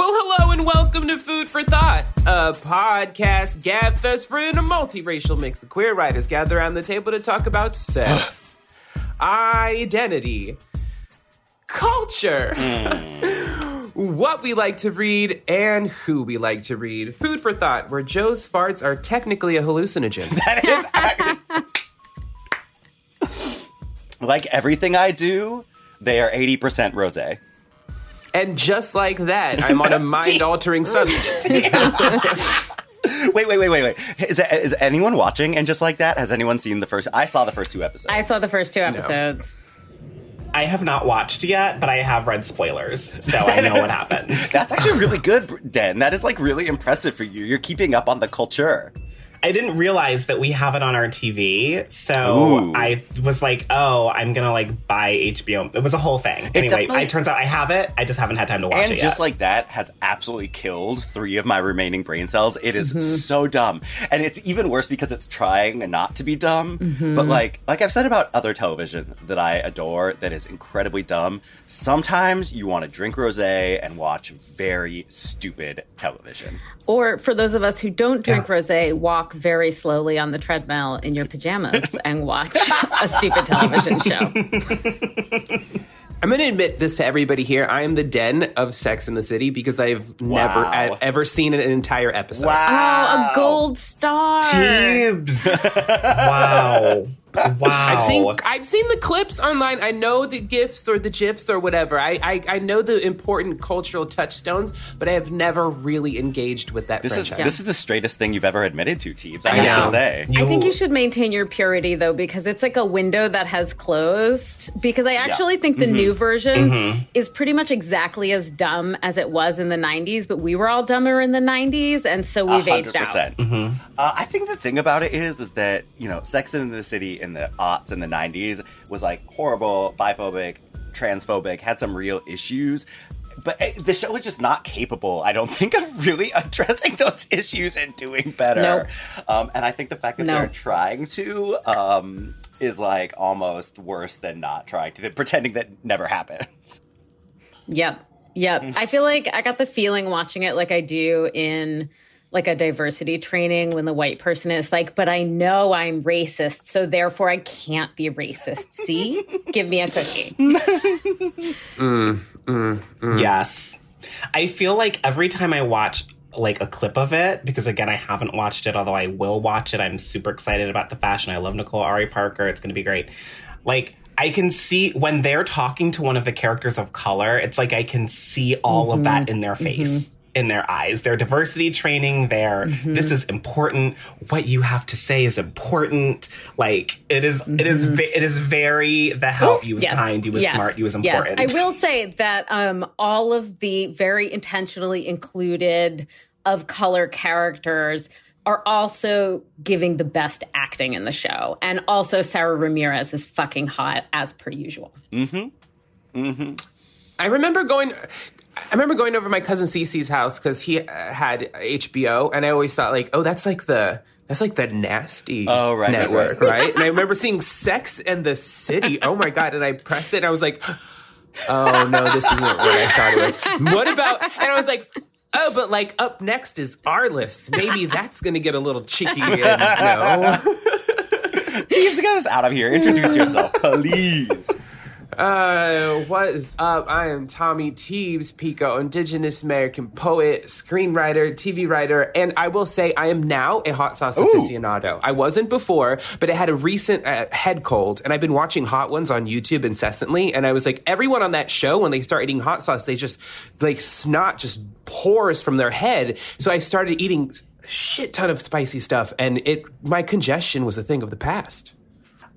Well, hello and welcome to Food for Thought, a podcast gabfest for a multiracial mix of queer writers gather around the table to talk about sex, identity, culture, hmm. what we like to read, and who we like to read. Food for Thought, where Joe's farts are technically a hallucinogen. That is ac- like everything I do, they are 80% rose. And just like that, I'm on a mind altering substance. Wait, wait, wait, wait, wait. Is, is anyone watching? And just like that, has anyone seen the first? I saw the first two episodes. I saw the first two episodes. I have not watched yet, but I have read spoilers, so I know what happens. That's actually really good, Den. That is like really impressive for you. You're keeping up on the culture. I didn't realize that we have it on our TV, so Ooh. I was like, "Oh, I'm gonna like buy HBO." It was a whole thing. anyway, it turns out I have it. I just haven't had time to watch and it just yet. like that has absolutely killed three of my remaining brain cells. It is Mm-hmm. so dumb, and it's even worse because it's trying not to be dumb. Mm-hmm. But like, like I've said about other television that I adore, that is incredibly dumb. Sometimes you want to drink rosé and watch very stupid television. Or for those of us who don't drink rosé, walk very slowly on the treadmill in your pajamas and watch a stupid television show. I'm going to admit this to everybody here. I am the den of Sex in the City because I've never Wow. e- ever seen an entire episode. Oh, a gold star. Teebs. wow, wow. I've seen I've seen the clips online. I know the gifs or the gifs or whatever. I, I I know the important cultural touchstones, but I have never really engaged with that This is franchise. this is the straightest thing you've ever admitted to, Teebs. I, I have to say. I think you should maintain your purity though, because it's like a window that has closed. Because I actually think the mm-hmm. new version mm-hmm. is pretty much exactly as dumb as it was in the 90s, but we were all dumber in the 90s, and so we've aged out. 100%. Mm-hmm. Uh, I think the thing about it is, is that you know, Sex in the City in the aughts in the '90s was like horrible, biphobic, transphobic, had some real issues. But uh, the show is just not capable, I don't think, of really addressing those issues and doing better. Nope. Um, and I think the fact that No. they're trying to um, is like almost worse than not trying to, pretending that never happens. Yep. Yep. I feel like I got the feeling watching it like I do in like a diversity training when the white person is like, but I know I'm racist, so therefore I can't be racist. See? Give me a cookie. Mm, mm, mm. Yes. I feel like every time I watch like a clip of it, because again, I haven't watched it, although I will watch it. I'm super excited about the fashion. I love Nicole Ari Parker. It's going to be great. Like, I can see when they're talking to one of the characters of color, it's like I can see all of that mm-hmm. in their mm-hmm. face. In their eyes, their diversity training, their this is important. What you have to say is important. Like it is, it is, ve- it is very the help. You was Yes. kind. You was Yes. smart. You was Yes. important. I will say that um, all of the very intentionally included of color characters are also giving the best acting in the show. And also Sara Ramirez is fucking hot as per usual. Mm-hmm. Mm-hmm. I remember going. I remember going over to my cousin Cece's house because he uh, had HBO, and I always thought like, oh, that's like the that's like the nasty Oh, right, network, right. right? And I remember seeing Sex and the City. Oh my god! And I pressed it, and I was like, oh no, this isn't what I thought it was. What about? And I was like. Oh, but like up next is our list. Maybe that's gonna get a little cheeky. And, you know. Teebs, get us out of here. Introduce yourself, please. Uh, what is up? I am Tommy Teebs, Pico, Indigenous American poet, screenwriter, TV writer, and I will say I am now a hot sauce aficionado. I wasn't before, but I had a recent uh, head cold, and I've been watching hot ones on YouTube incessantly, and I was like, everyone on that show, when they start eating hot sauce, they just, like, snot just pours from their head. So I started eating a shit ton of spicy stuff, and it, my congestion was a thing of the past.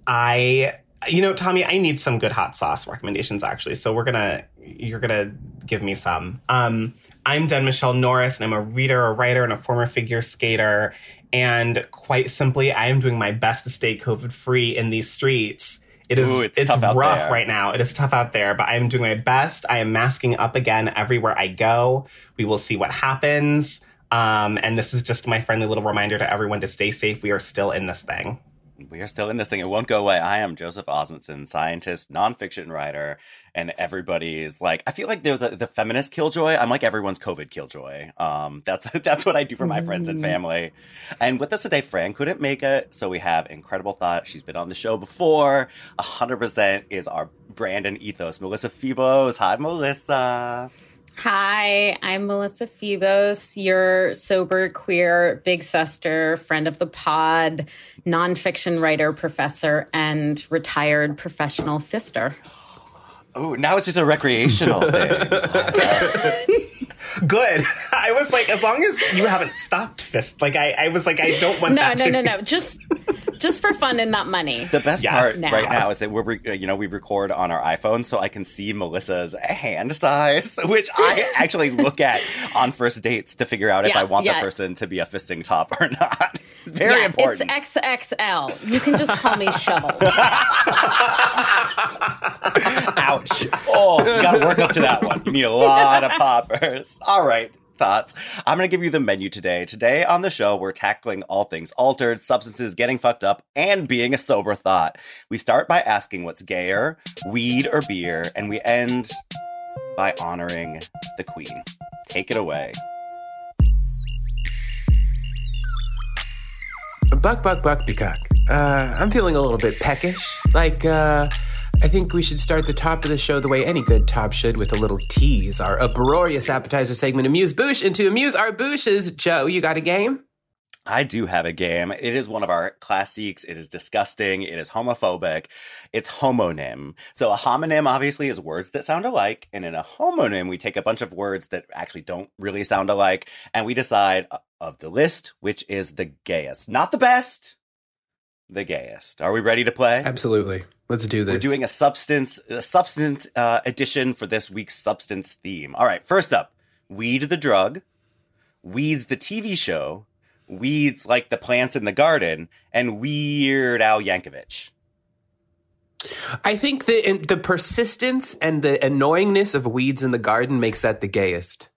I, you know, Tommy, I need some good hot sauce recommendations actually. So we're gonna, you're gonna give me some. Um, I'm Den Michele Norris, and I'm a reader, a writer, and a former figure skater. And quite simply, I am doing my best to stay COVID free in these streets. It is Ooh, it's it's, rough right now. It is tough out there, but I am doing my best. I am masking up again everywhere I go. We will see what happens. Um, and this is just my friendly little reminder to everyone to stay safe. We are still in this thing. We are still in this thing. It won't go away. I am Joseph Osmundson, scientist, nonfiction writer, and everybody's like, I feel like there's a, the feminist killjoy. I'm like everyone's COVID killjoy. Um, that's that's what I do for my friends and family. And with us today, Fran couldn't make it, so we have incredible thought. She's been on the show before. hundred percent is our brand and ethos. Melissa Febos. Hi, Melissa. Hi, I'm Melissa Febos, your sober, queer, big sister, friend of the pod, nonfiction writer, professor, and retired professional fister. Oh, now it's just a recreational thing. Good. I was like, as long as you haven't stopped fist, like I, I was like, I don't want No, that no, to no, no. Just just for fun and not money. The best Yes. part Now. right now is that we're, re- uh, you know, we record on our iPhone, so I can see Melissa's hand size, which I actually look at on first dates to figure out if I want yeah. the person to be a fisting top or not. Very yeah, important. It's XXL. You can just call me Shovel. Ouch. Oh, you got to work up to that one. You need a lot of poppers. All right. Thoughts. I'm going to give you the menu today. Today on the show, we're tackling all things altered, substances, getting fucked up, and being a sober thought. We start by asking what's gayer, weed or beer, and we end by honoring the queen. Take it away. Buck, buck, buck, peacock. Uh, I'm feeling a little bit peckish. Like, uh, I think we should start the top of the show the way any good top should with a little tease. Our uproarious appetizer segment, Amuse Bouche, and to amuse our bouches, Joe, you got a game? I do have a game. It is one of our classics. It is disgusting. It is homophobic. It's homonym. So a homonym obviously is words that sound alike. And in a homonym, we take a bunch of words that actually don't really sound alike. And we decide uh, of the list, which is the gayest. Not the best, the gayest. Are we ready to play? Absolutely. Let's do this. We're doing a substance a substance uh, edition for this week's substance theme. All right, first up, weed the drug, weeds the TV show, weeds like the plants in the garden, and Weird Al Yankovic. I think the the persistence and the annoyingness of weeds in the garden makes that the gayest.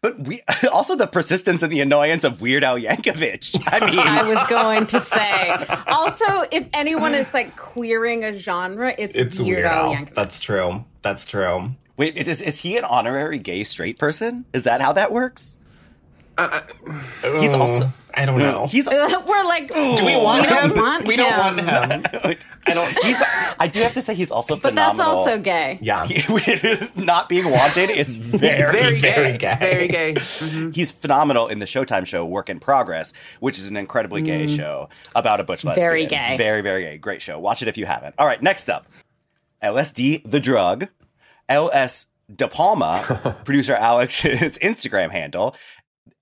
But we also the persistence and the annoyance of Weird Al Yankovic. I mean, I was going to say. Also, if anyone is like queering a genre, it's, It's Weird weird. Al Al. Yankovic. That's true. That's true. wait, it is is he an honorary gay straight person? Is that how that works? He's also I don't know. he's We're like, Do we want we don't him? want we don't him. want him. I don't. he's I do have to say he's also But that's also gay. Yeah. Not being wanted is very Very, very gay. gay. Very gay. Mhm. He's phenomenal in the Showtime show Work in Progress, which is an incredibly gay show about a butch lesbian. Very gay. Very, very gay. Great show. Watch it if you haven't. All right, next up LSD, the drug, LS De Palma, producer Alex's Instagram handle,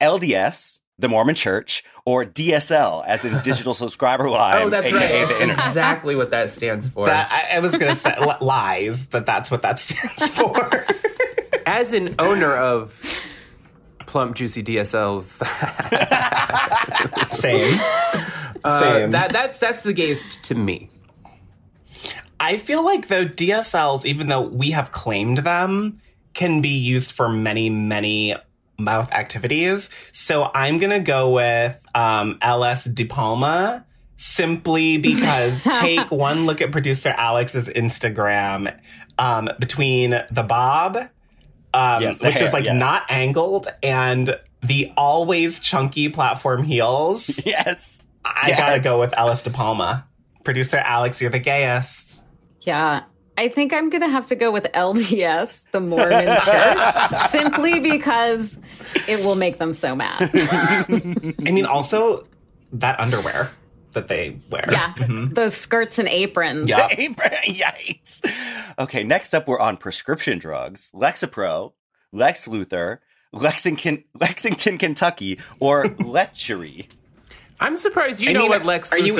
LDS, the Mormon Church, or DSL, as in Digital Subscriber Line. Oh, that's aka right. the That's exactly what that stands for. That I, I was gonna say li- lies. That that's what that stands for. As an owner of plump, juicy DSLs, Same. uh, Same. that that's that's the gayest to me. I feel like though DSLs, even though we have claimed them, can be used for many, many mouth activities. So I'm gonna go with um, LS De Palma simply because take one look at producer Alex's Instagram um, between the bob, um, Yes, the which hair, is like yes. not angled, and the always chunky platform heels. Yes. I Yes. gotta go with Alice De Palma. Producer Alex, you're the gayest. Yeah. I think I'm going to have to go with LDS, the Mormon church, simply because it will make them so mad. I mean, also that underwear that they wear. Yeah. Mm-hmm. Those skirts and aprons. Yeah. Yikes. Okay, next up, we're on prescription drugs Lexapro, Lex Luthor, Lexington, Lexington, Kentucky, or Lechery. I'm surprised you I know mean, what Lex are you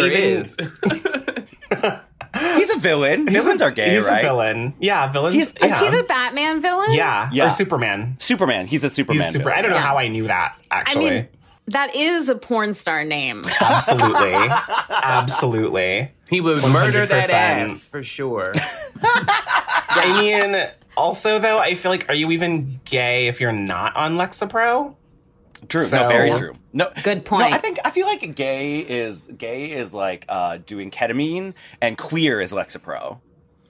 Luthor a is. villain. Villains are gay, He's right? a villain. Yeah, villains. He's- yeah. Is he the Batman villain? yeah, Yeah. or Superman. Superman. He's a Superman. He's super. I don't know Yeah. how I knew that. actually. I Actually, mean, that is a porn star name. absolutely, absolutely. He would murder that ass for sure. I mean, also though, I feel like, are you even gay if you're not on Lexapro? True. So- no, very true. No, Good point. No, I think I feel like gay is gay is like uh, doing ketamine, and queer is Lexapro.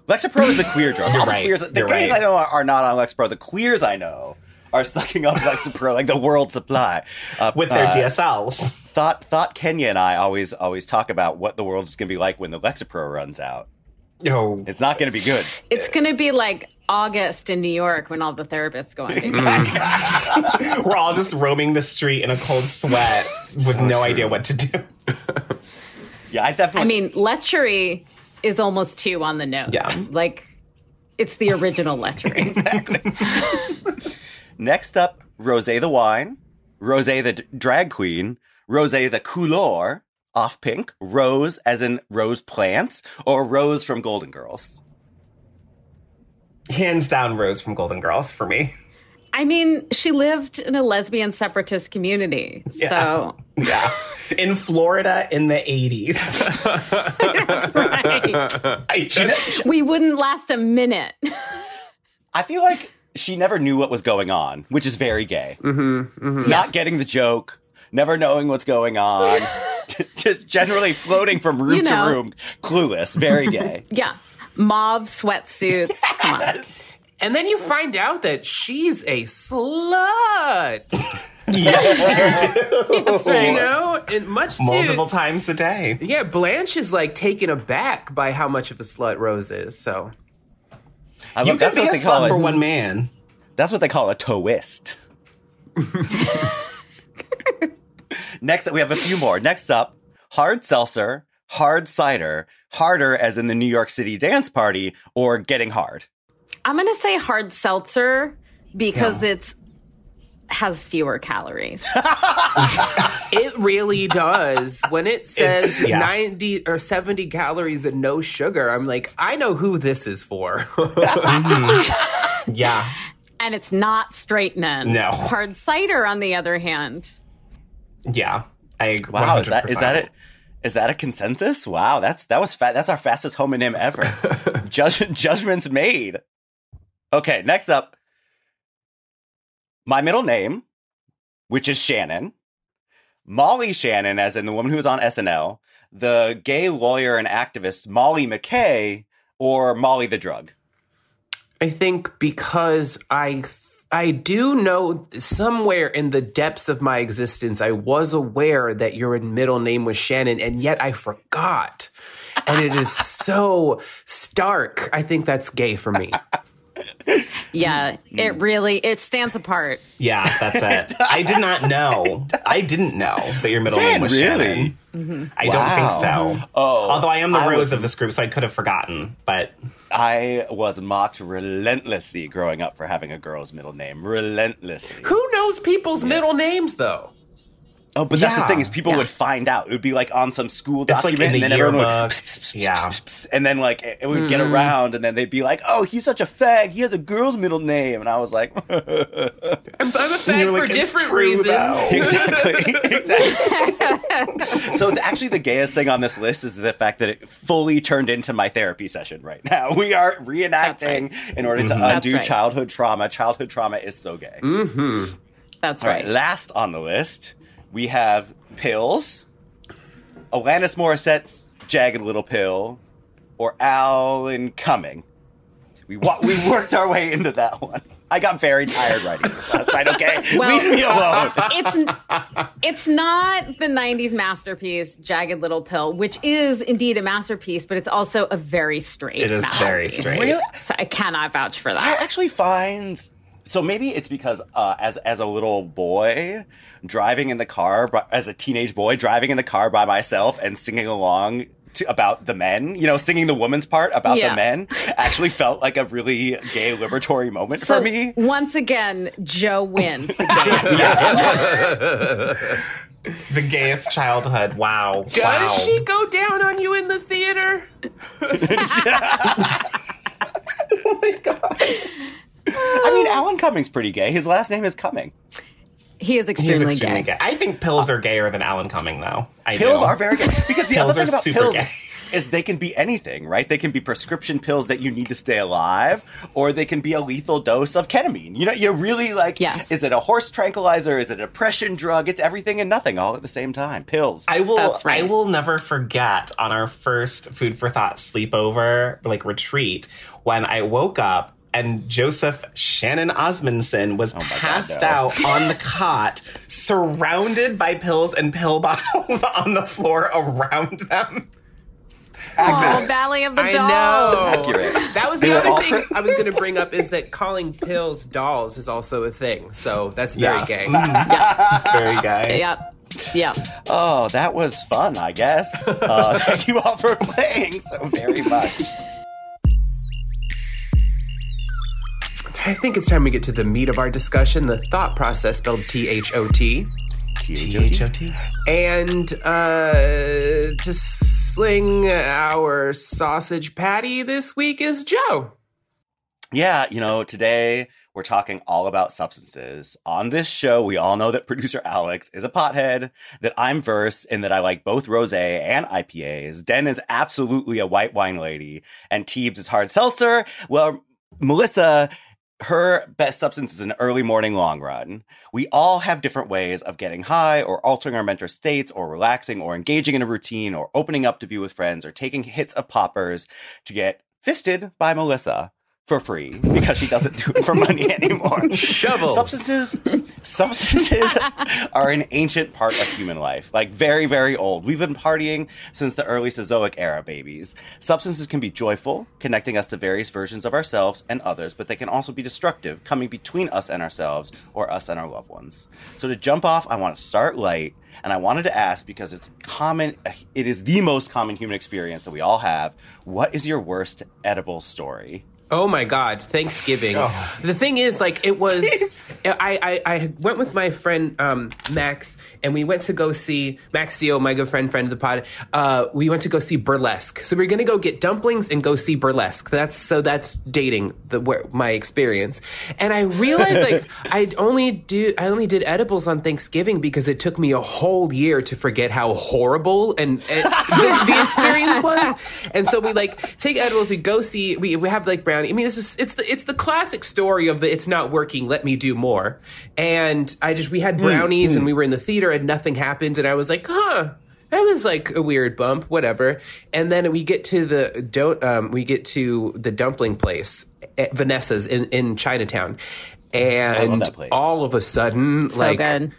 Lexapro is the queer drug. You're All the right. Queers, the You're gays right. I know are, are not on Lexapro. The queers I know are sucking up Lexapro like the world supply uh, With their uh, DSLs. Thought Thought Kenya and I always always talk about what the world is going to be like when the Lexapro runs out. Oh, It's not going to be good. It's going to be like August in New York when all the therapists go on vacation. we're all just roaming the street in a cold sweat with no true. idea what to do. Yeah, I definitely. I mean, lechery is almost two on the nose. Yeah. Like, it's the original lechery. Next up, Rose the wine, Rose the d- drag queen, Rose the couleur, off pink, Rose as in rose plants, or Rose from Golden Girls. Hands down, Rose from Golden Girls for me. I mean, she lived in a lesbian separatist community. So, Yeah. In Florida in the 80s. right. I just, we wouldn't last a minute. I feel like she never knew what was going on, which is very gay. Mm-hmm, Not getting the joke, never knowing what's going on, just generally floating from room You know. to room, clueless, very gay. Yeah. Mauve sweatsuits. Come on. And then you find out that she's a slut. yes, you do. That's right. You know, and much to Multiple times a day. yeah, Blanche is like taken aback by how much of a slut Rose is. So I You love, could that's be what a they call slut it. for one man. That's what they call a twist. Next up, we have a few more. Next up, hard seltzer, hard cider, harder as in the New York City dance party, or getting hard. I'm going to say hard seltzer because it's has fewer calories. it really does. When it says yeah. 90 or 70 calories and no sugar, I'm like, I know who this is for. Mm-hmm. Yeah. and it's not straightening. No. Hard cider, on the other hand. Yeah. I agree. Wow, is that is that it? Is that a consensus? Wow, that's that was fa- that's our fastest homonym ever. Judge, judgments made. Okay, next up, my middle name, which is Shannon. Molly Shannon, as in the woman who was on SNL, the gay lawyer and activist Molly McKay, or Molly the drug. I think because I I do know somewhere in the depths of my existence I was aware that your middle name was Shannon and yet I forgot. And it is so stark. I think that's gay for me. Yeah, it really it stands apart. Yeah, that's it. I did not know. I didn't know that your middle Dan, name was really? Shannon. Mm-hmm. I Wow. don't think so. Oh, Although I am the I rose was- of this group, so I could have forgotten. But I was mocked relentlessly growing up for having a girl's middle name. Relentlessly. Who knows people's middle names though? Oh, but that's the thing is people Yeah. would find out. It would be like on some school It's like document, in the and then everyone yearbook. would, Yeah. and then like it would get mm-hmm. around, and then they'd be like, "Oh, he's such a fag. He has a girl's middle name," and I was like, I'm, I'm a fag you're for like, different reasons. exactly, exactly. so th- actually, the gayest thing on this list is the fact that it fully turned into my therapy session. Right now, we are reenacting in order to mm-hmm. undo right. childhood trauma. Childhood trauma is so gay. Mm-hmm. That's All right, right. last on the list, we have Pills, Alanis Morissette's Jagged Little Pill, or Alan Cumming. We wa- we worked our way into that one. I got very tired writing this last night. Okay, Well- leave me alone. it's it's not the 90s masterpiece jagged little pill which is indeed a masterpiece but it's also a very straight it is very masterpiece. straight. Really? so i cannot vouch for that. I actually find so maybe it's because uh, as as a little boy driving in the car, but as a teenage boy driving in the car by myself and singing along. To, about the men, you know, singing the woman's part about Yeah. the men actually felt like a really gay liberatory moment so for me. once again joe wins the game The gayest childhood. Wow. Does wow. she go down on you in the theater? Oh my god. I mean, Alan Cumming's pretty gay. His last name is Cumming. He is He's extremely, extremely gay. gay. I think pills uh, are gayer than Alan Cumming, though. I Pills do. are very gay because the Pills other are thing about super pills gay. is they can be anything, right? They can be prescription pills that you need to stay alive, or they can be a lethal dose of ketamine. You know, you're really like, Yes. is it a horse tranquilizer? Is it a depression drug? It's everything and nothing all at the same time. Pills. I will. That's right. I will never forget on our first food for thought sleepover, like retreat, when I woke up and Joseph Shannon Osmundson was Oh my God, passed no. out on the cot, surrounded by pills and pill bottles on the floor around them. Oh, Valley of the I Dolls. know. Accurate. That was the other thing I was going to bring up is that calling pills dolls is also a thing. So that's very Yeah. gay. It's very gay. Yep. Yep. Oh, that was fun, I guess. Uh, thank you all for playing so very much. I think it's time we get to the meat of our discussion, the thought process spelled T H O T. T-H-O-T. And uh, to sling our sausage patty this week is Joe. Yeah, you know, today we're talking all about substances. On this show, we all know that producer Alex is a pothead, that I'm verse, and that I like both rose and IPAs. Den is absolutely a white wine lady, and Teebs is hard seltzer. Well, Melissa, her best substance is an early morning long run. We all have different ways of getting high or altering our mental states or relaxing or engaging in a routine or opening up to be with friends or taking hits of poppers to get fisted by Melissa for free because she doesn't do it for money anymore. Shovels. Substances substances are an ancient part of human life, like very, very old. We've been partying since the early Cenozoic era, babies. Substances can be joyful, connecting us to various versions of ourselves and others, but they can also be destructive, coming between us and ourselves or us and our loved ones. So to jump off, I want to start light. And I wanted to ask because it's common, it is the most common human experience that we all have. What is your worst edible story? Oh my God, Thanksgiving. The thing is, like, it was. I, I, I went with my friend um, Max, and we went to go see Max Dio, my good friend, friend of the pod. Uh, we went to go see Burlesque. So we are gonna go get dumplings and go see Burlesque. That's so that's dating the where, my experience. And I realized like I only do I only did edibles on Thanksgiving because it took me a whole year to forget how horrible and, and the, the experience was. And so we like take edibles. We go see. We, we have like brownie. I mean, it's just, it's the it's the classic story of the it's not working. Let me do more. And I just we had brownies and we were in the theater and nothing happened. And I was like, huh. That was like a weird bump, whatever. And then we get to the don't um, we get to the dumpling place, eh, Vanessa's in in Chinatown, and that place. all of a sudden, So like good.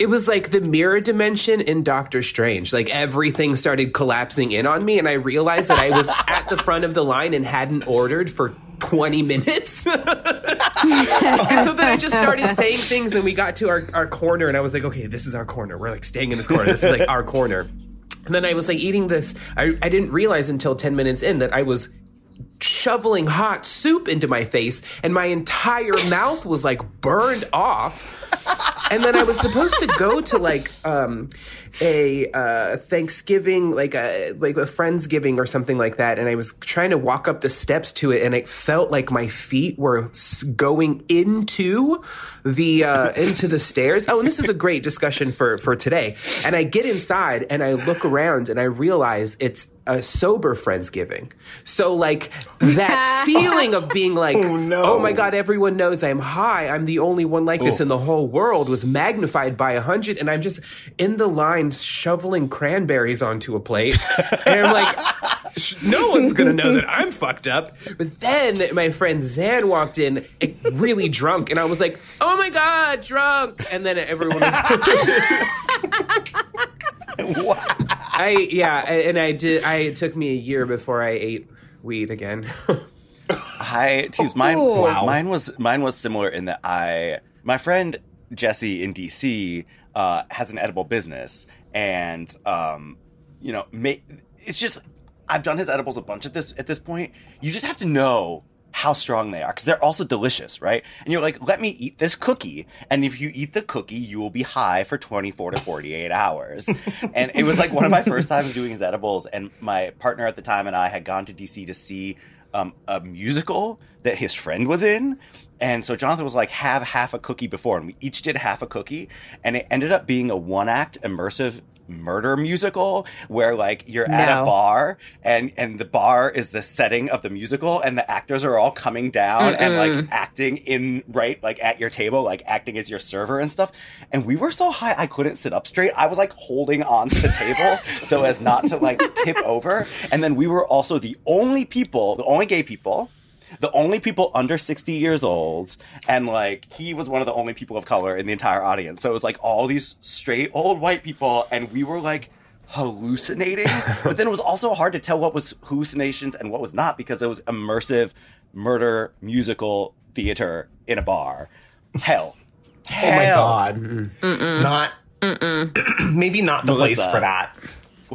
It was like the mirror dimension in Doctor Strange. Like everything started collapsing in on me, and I realized that I was at the front of the line and hadn't ordered for 20 minutes. and so then I just started saying things, and we got to our, our corner, and I was like, okay, this is our corner. We're like staying in this corner. This is like our corner. And then I was like eating this. I, I didn't realize until 10 minutes in that I was shoveling hot soup into my face and my entire mouth was like burned off and then i was supposed to go to like um a uh thanksgiving like a like a friendsgiving or something like that. And i was trying to walk up the steps to it and it felt like my feet were going into the uh into the stairs. Oh and this is a great discussion for for today. And i get inside and i look around and i realize it's a sober friendsgiving. So like that feeling of being like oh, no. Oh my god everyone knows i'm high. I'm the only one like this in the whole world was magnified by a hundred and i'm just in the line shoveling cranberries onto a plate. And i'm like no one's gonna know that i'm fucked up. But then my friend zan walked in really drunk and i was like oh my god drunk. And then everyone I yeah, and I did. I it took me a year before I ate weed again. Hi, teams. Mine, Ooh. Wow. mine was mine was similar in that I, my friend Jesse in DC, uh, has an edible business, and um, you know, ma- it's just I've done his edibles a bunch at this at this point. You just have to know how strong they are because they're also delicious, right? And you're like, let me eat this cookie. And if you eat the cookie, you will be high for 24 to 48 hours. and it was like one of my first times doing his edibles. And my partner at the time and I had gone to DC to see um, a musical that his friend was in. And so Jonathan was like, have half a cookie before. And we each did half a cookie. And it ended up being a one act immersive murder musical where like you're at a bar and and the bar is the setting of the musical and the actors are all coming down and like acting in right like at your table like acting as your server and stuff. And we were so high I couldn't sit up straight. I was like holding on to the table so as not to like tip over. And then we were also the only people the only gay people the only people under 60 years old and like he was one of the only people of color in the entire audience. So it was like all these straight old white people and we were like hallucinating. But then it was also hard to tell what was hallucinations and what was not because it was immersive murder musical theater in a bar. Hell. Oh my Hell. god. Not maybe not the place for that.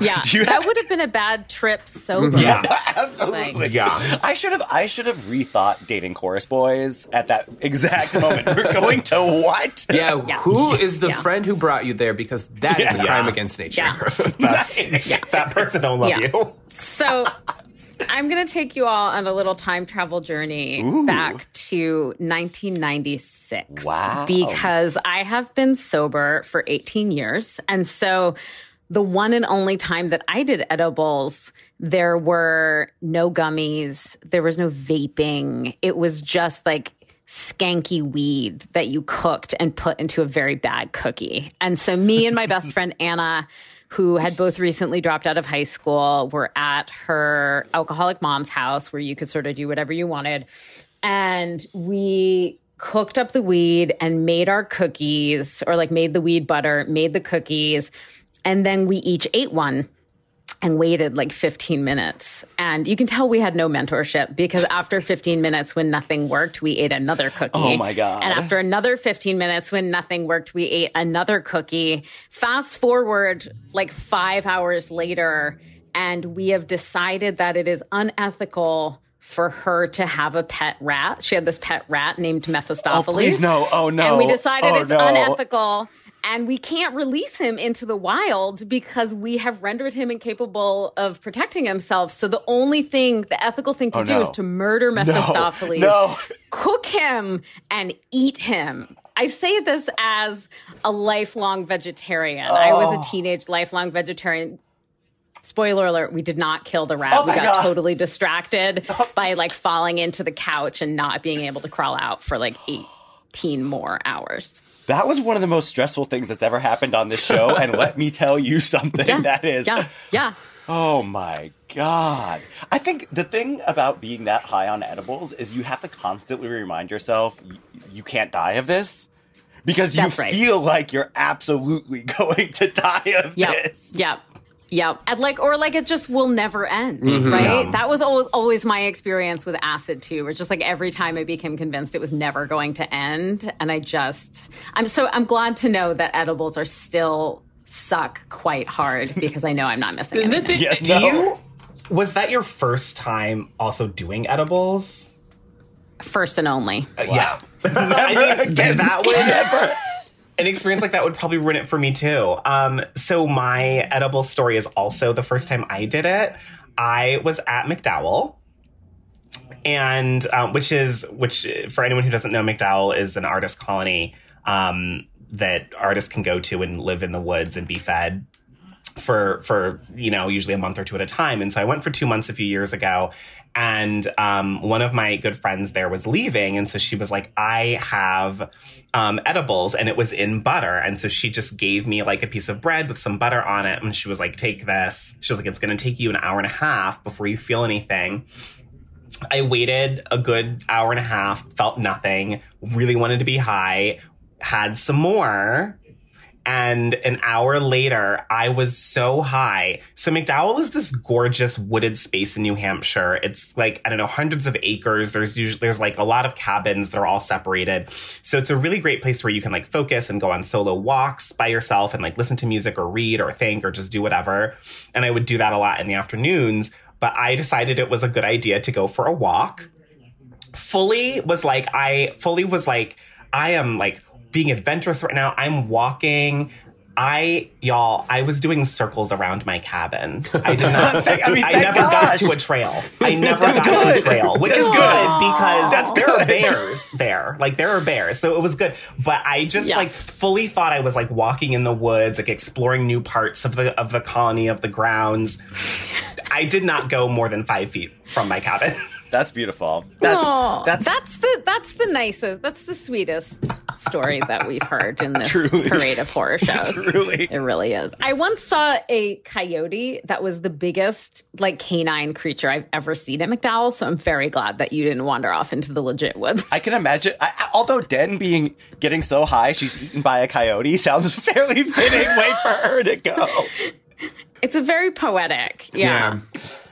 Yeah, You- that would have been a bad trip sober. Yeah. Absolutely. Like- Yeah. I should have I should have rethought dating chorus boys at that exact moment. We're going to what? Yeah, Yeah. who is the Yeah. friend who brought you there? Because that is a Yeah. crime against nature. Yeah. That's, That person don't love Yeah. you. So I'm going to take you all on a little time travel journey back to 1996. Wow. Because I have been sober for 18 years. And so the one and only time that I did edibles, there were no gummies, there was no vaping. It was just like skanky weed that you cooked and put into a very bad cookie. And so me and my best friend Anna who had both recently dropped out of high school were at her alcoholic mom's house where you could sort of do whatever you wanted. And we cooked up the weed and made our cookies or like made the weed butter, made the cookies, and then we each ate one and waited like 15 minutes. And you can tell we had no mentorship because after 15 minutes, when nothing worked, we ate another cookie. Oh my God. And after another 15 minutes, when nothing worked, we ate another cookie. Fast forward like five hours later, and we have decided that it is unethical for her to have a pet rat. She had this pet rat named Mephistopheles. Oh, please no. Oh, no. And we decided Oh, it's no. unethical. And we can't release him into the wild because we have rendered him incapable of protecting himself. So the only thing, the ethical thing to Oh, do no. is to murder Mephistopheles, no. cook him, and eat him. I say this as a lifelong vegetarian. I Oh. was a oh. teenage lifelong vegetarian. Spoiler alert, we did not kill the rat. Oh we got God. totally distracted oh. by like falling into the couch and not being able to crawl out for like 18 more hours. That was one of the most stressful things that's ever happened on this show. and let me tell you something Yeah. that is. Yeah. Yeah. Oh my God. I think the thing about being that high on edibles is you have to constantly remind yourself you, you can't die of this because you right. feel like you're absolutely going to die of Yep. this. Yep. Yep. And like, or like it just will never end, Mm-hmm. right? That was al- always my experience with acid too, where just like every time I became convinced it was never going to end. And I just, I'm so, I'm glad to know that edibles are still suck quite hard because I know I'm not missing And the anything. thing- Yeah, Do no. you was that your first time also doing edibles? First and only. Uh, yeah. I mean, again. that would an experience like that would probably ruin it for me too. Um, so my edible story is also the first time I did it. I was at MacDowell, and um, which is which for anyone who doesn't know, MacDowell is an artist colony um, that artists can go to and live in the woods and be fed for for you know usually a month or two at a time. And so i went for two months a few years ago. And um, one of my good friends there was leaving. And so she was like i have um, edibles. And it was in butter. And so she just gave me like a piece of bread with some butter on it. And she was like take this. She was like it's going to take you an hour and a half before you feel anything. I waited a good hour and a half, felt nothing, really wanted to be high, had some more. And an hour later, I was so high. So MacDowell is this gorgeous wooded space in New Hampshire. It's like, I don't know, hundreds of acres. There's usually, there's like a lot of cabins that are all separated. So it's a really great place where you can like focus and go on solo walks by yourself and like listen to music or read or think or just do whatever. And I would do that a lot in the afternoons. But I decided it was a good idea to go for a walk. fully was like, I fully was like, I am like being adventurous right now. I'm walking. I y'all, I was doing circles around my cabin. I did not. I mean, I never got to a trail. I never got to a trail, which That's is good. good because That's there are good. bears there. Like there are bears, so it was good. But I just Yeah. like fully thought I was like walking in the woods, like exploring new parts of the of the colony of the grounds. I did not go more than five feet from my cabin. That's beautiful. That's Aw, that's, that's the that's the nicest, that's the sweetest story that we've heard in this Truly. parade of horror shows. truly. It really is. I once saw a coyote that was the biggest like canine creature I've ever seen at MacDowell. So I'm very glad that you didn't wander off into the legit woods. I can imagine. I, I- although Den being getting so high, she's eaten by a coyote sounds a fairly fitting way for her to go. It's a very poetic. Yeah.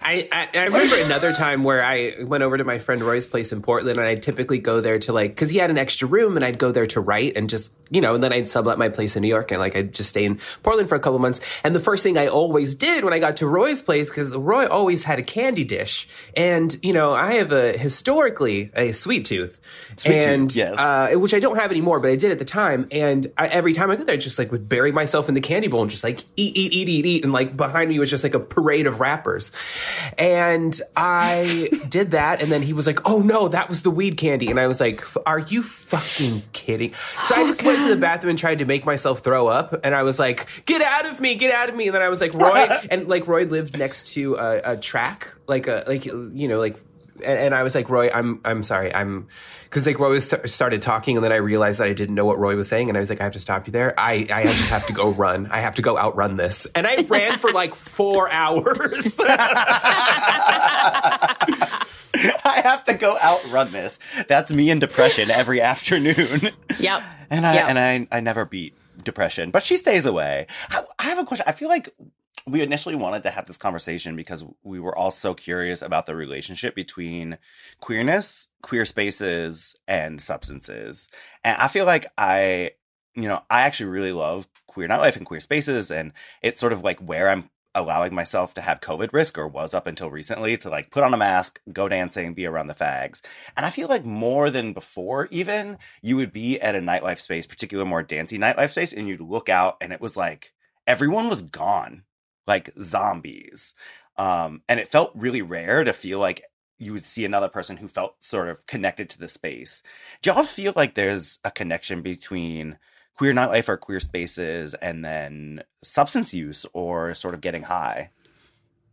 I, I, I remember another time where I went over to my friend Roy's place in Portland, and I'd typically go there to like, because he had an extra room, and I'd go there to write and just, you know, and then I'd sublet my place in New York, and like I'd just stay in Portland for a couple months. And the first thing I always did when I got to Roy's place, because Roy always had a candy dish, and you know, I have a historically a sweet tooth, Sweet tooth, and yes. uh, which I don't have anymore, but I did at the time. And I, every time I go there, I just like would bury myself in the candy bowl and just like eat, eat, eat, eat, eat. And like behind me was just like a parade of wrappers. And I did that. And then he was like, oh no, that was the weed candy. And I was like, are you fucking kidding? So I oh, just went to the bathroom and tried to make myself throw up. And I was like, get out of me, get out of me. And then I was like, Roy, and like Roy lived next to a, a track, like a, like, you know, like, and, and I was like, Roy, I'm I'm sorry, I'm because like Roy was st- started talking, and then I realized that I didn't know what Roy was saying, and I was like, I have to stop you there. I I just have to go run. I have to go outrun this, and I ran for like four hours. I have to go outrun this. That's me in depression every afternoon. Yep. And I Yep. and I I never beat depression, but she stays away. I, I have a question. I feel like we initially wanted to have this conversation because we were all so curious about the relationship between queerness, queer spaces, and substances. And I feel like I, you know, I actually really love queer nightlife and queer spaces, and it's sort of like where I'm allowing myself to have COVID risk or was up until recently to like put on a mask, go dancing, be around the fags. And I feel like more than before, even you would be at a nightlife space, particularly more dancey nightlife space, and you'd look out and it was like everyone was gone, like zombies. Um, and it felt really rare to feel like you would see another person who felt sort of connected to the space. Do y'all feel like there's a connection between queer nightlife or queer spaces and then substance use or sort of getting high?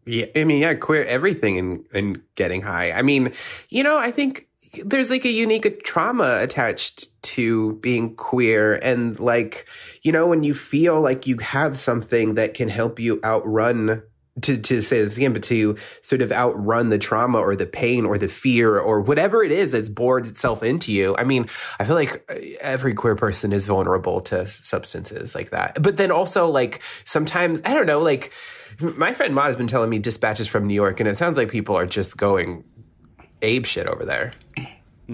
Yeah, I mean, yeah, queer everything and and getting high. I mean, you know, I think there's like a unique trauma attached to being queer and like, you know, when you feel like you have something that can help you outrun to, to say this again, but to sort of outrun the trauma or the pain or the fear or whatever it is that's bored itself into you. I mean, I feel like uh, every queer person is vulnerable to substances like that. But then also, like, sometimes, I don't know, like, my friend Ma has been telling me dispatches from New York, and it sounds like people are just going ape shit over there.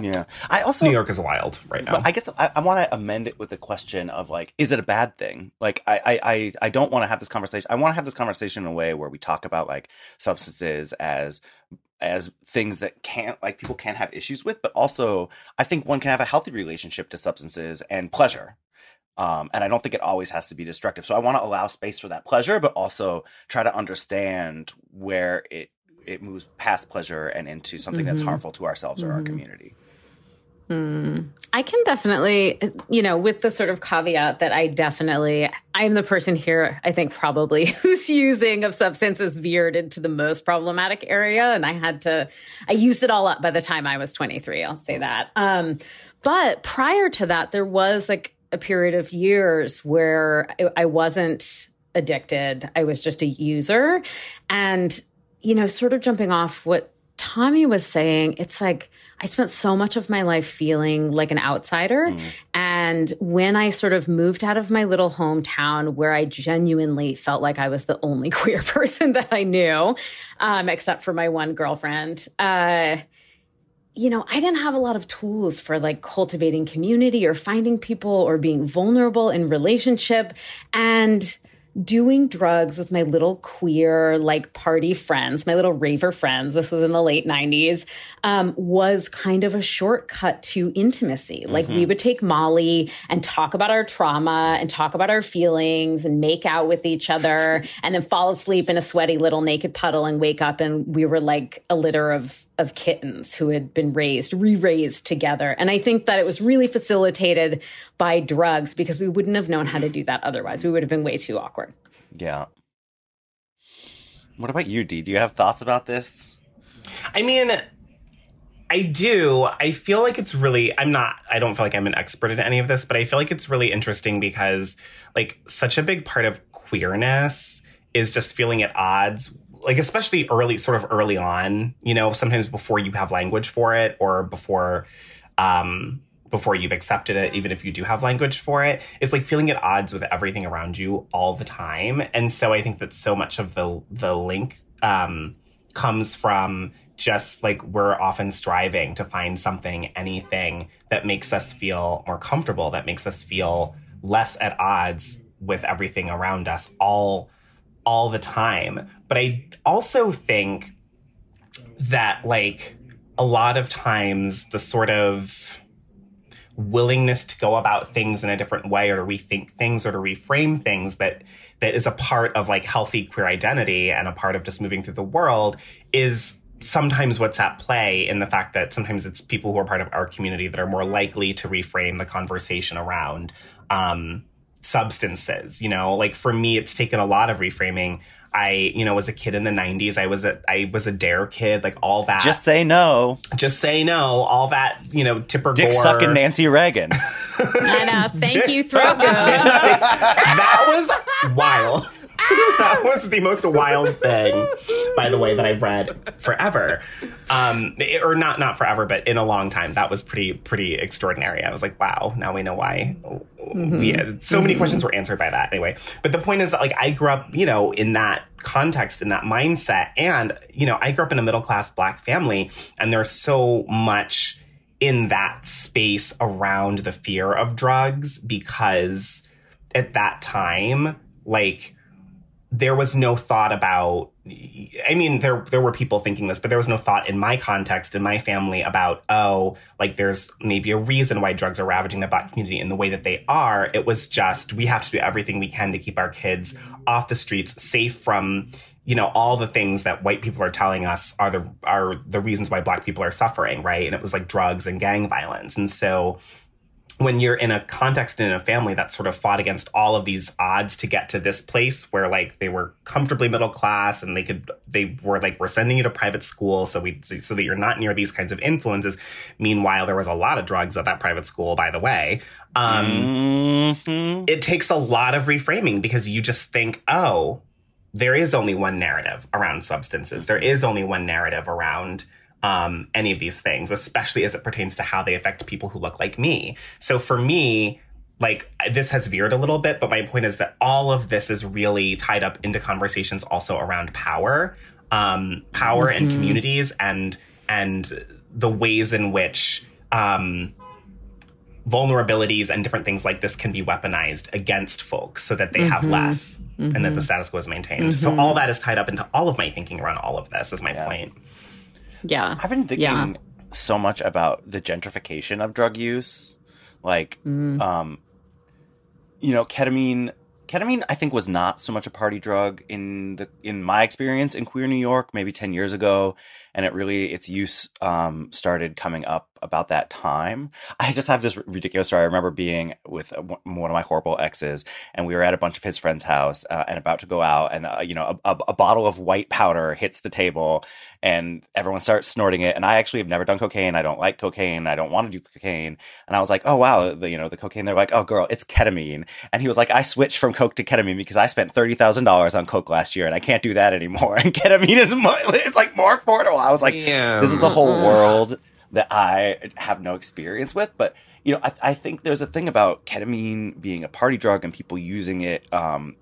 Yeah. I also New York is wild right now. But I guess I, I want to amend it with the question of like, is it a bad thing? Like, I I I, I don't want to have this conversation. I want to have this conversation in a way where we talk about like substances as as things that can't like people can't have issues with, but also I think one can have a healthy relationship to substances and pleasure. Um, and I don't think it always has to be destructive. So I want to allow space for that pleasure, but also try to understand where it it moves past pleasure and into something that's harmful to ourselves or our community. I can definitely, you know, with the sort of caveat that I definitely, I'm the person here, I think probably whose using of substances veered into the most problematic area. And I had to, I used it all up by the time I was 23. I'll say that. Um, but prior to that, there was like a period of years where I wasn't addicted. I was just a user. And, you know, sort of jumping off what Tommy was saying, it's like I spent so much of my life feeling like an outsider. And when I sort of moved out of my little hometown where I genuinely felt like I was the only queer person that I knew, um, except for my one girlfriend, uh, you know, I didn't have a lot of tools for like cultivating community or finding people or being vulnerable in relationship. And doing drugs with my little queer, like party friends, my little raver friends, this was in the late 90s, um, was kind of a shortcut to intimacy. Mm-hmm. Like we would take Molly and talk about our trauma and talk about our feelings and make out with each other and then fall asleep in a sweaty little naked puddle and wake up and we were like a litter of of kittens who had been raised, re-raised together. And I think that it was really facilitated by drugs because we wouldn't have known how to do that otherwise. We would have been way too awkward. Yeah. What about you, Dee? Do you have thoughts about this? I mean, I do. I feel like it's really, I'm not, I don't feel like I'm an expert in any of this, but I feel like it's really interesting because, like, such a big part of queerness is just feeling at odds like especially early sort of early on you know sometimes before you have language for it or before um before you've accepted it even if you do have language for it it's like feeling at odds with everything around you all the time. And so i think that so much of the the link um comes from just like we're often striving to find something anything that makes us feel more comfortable that makes us feel less at odds with everything around us all all the time. But I also think that, like, a lot of times the sort of willingness to go about things in a different way or to rethink things or to reframe things that that is a part of like healthy queer identity and a part of just moving through the world is sometimes what's at play in the fact that sometimes it's people who are part of our community that are more likely to reframe the conversation around um, substances. You know, like for me, it's taken a lot of reframing. I, you know, was a kid in the '90s. I was a, I was a dare kid, like all that. Just say no. Just say no. All that, you know, Tipper Dick Gore. sucking Nancy Reagan. I know. Thank you, Throgo. that was wild. that was the most wild thing, by the way, that I've read forever. Um, or not not forever, but in a long time. That was pretty pretty extraordinary. I was like, wow, now we know why. Mm-hmm. Yeah, so many questions were answered by that. Anyway, but the point is that like I grew up, you know, in that context, in that mindset, and you know, I grew up in a middle class black family, and there's so much in that space around the fear of drugs because at that time, like there was no thought about I mean there there were people thinking this but there was no thought in my context in my family about oh like there's maybe a reason why drugs are ravaging the black community in the way that they are. It was just we have to do everything we can to keep our kids off the streets safe from you know all the things that white people are telling us are the are the reasons why black people are suffering right? And it was like drugs and gang violence. And so when you're in a context in a family that sort of fought against all of these odds to get to this place where like they were comfortably middle class and they could they were like we're sending you to private school so we so that you're not near these kinds of influences. Meanwhile there was a lot of drugs at that private school by the way. Um, mm-hmm. it takes a lot of reframing because you just think oh there is only one narrative around substances. There is only one narrative around um, any of these things, especially as it pertains to how they affect people who look like me. So for me, like this has veered a little bit, but my point is that all of this is really tied up into conversations also around power, um, power mm-hmm. and communities, and and the ways in which um, vulnerabilities and different things like this can be weaponized against folks so that they mm-hmm. have less mm-hmm. and that the mm-hmm. status quo is maintained. So mm-hmm. all that is tied up into all of my thinking around all of this. Is my yeah. point. Yeah. I've been thinking yeah. so much about the gentrification of drug use. Like, mm. um, you know, ketamine ketamine I think was not so much a party drug in the in my experience in queer New York maybe 10 years ago and it really its use um, started coming up about that time. I just have this ridiculous story. I remember being with one of my horrible exes, and we were at a bunch of his friends' house uh, and about to go out, and uh, you know, a, a, bottle of white powder hits the table, and everyone starts snorting it. And I actually have never done cocaine. I don't like cocaine. I don't want to do cocaine. And I was like, oh wow, the, you know, the cocaine. They're like, oh girl, it's ketamine. And he was like, I switched from coke to ketamine because I spent thirty thousand dollars on coke last year, and I can't do that anymore. And ketamine is more, it's like more affordable. I was like, Damn. this is the whole world that I have no experience with. But you know, I, I, think there's a thing about ketamine being a party drug and people using it um,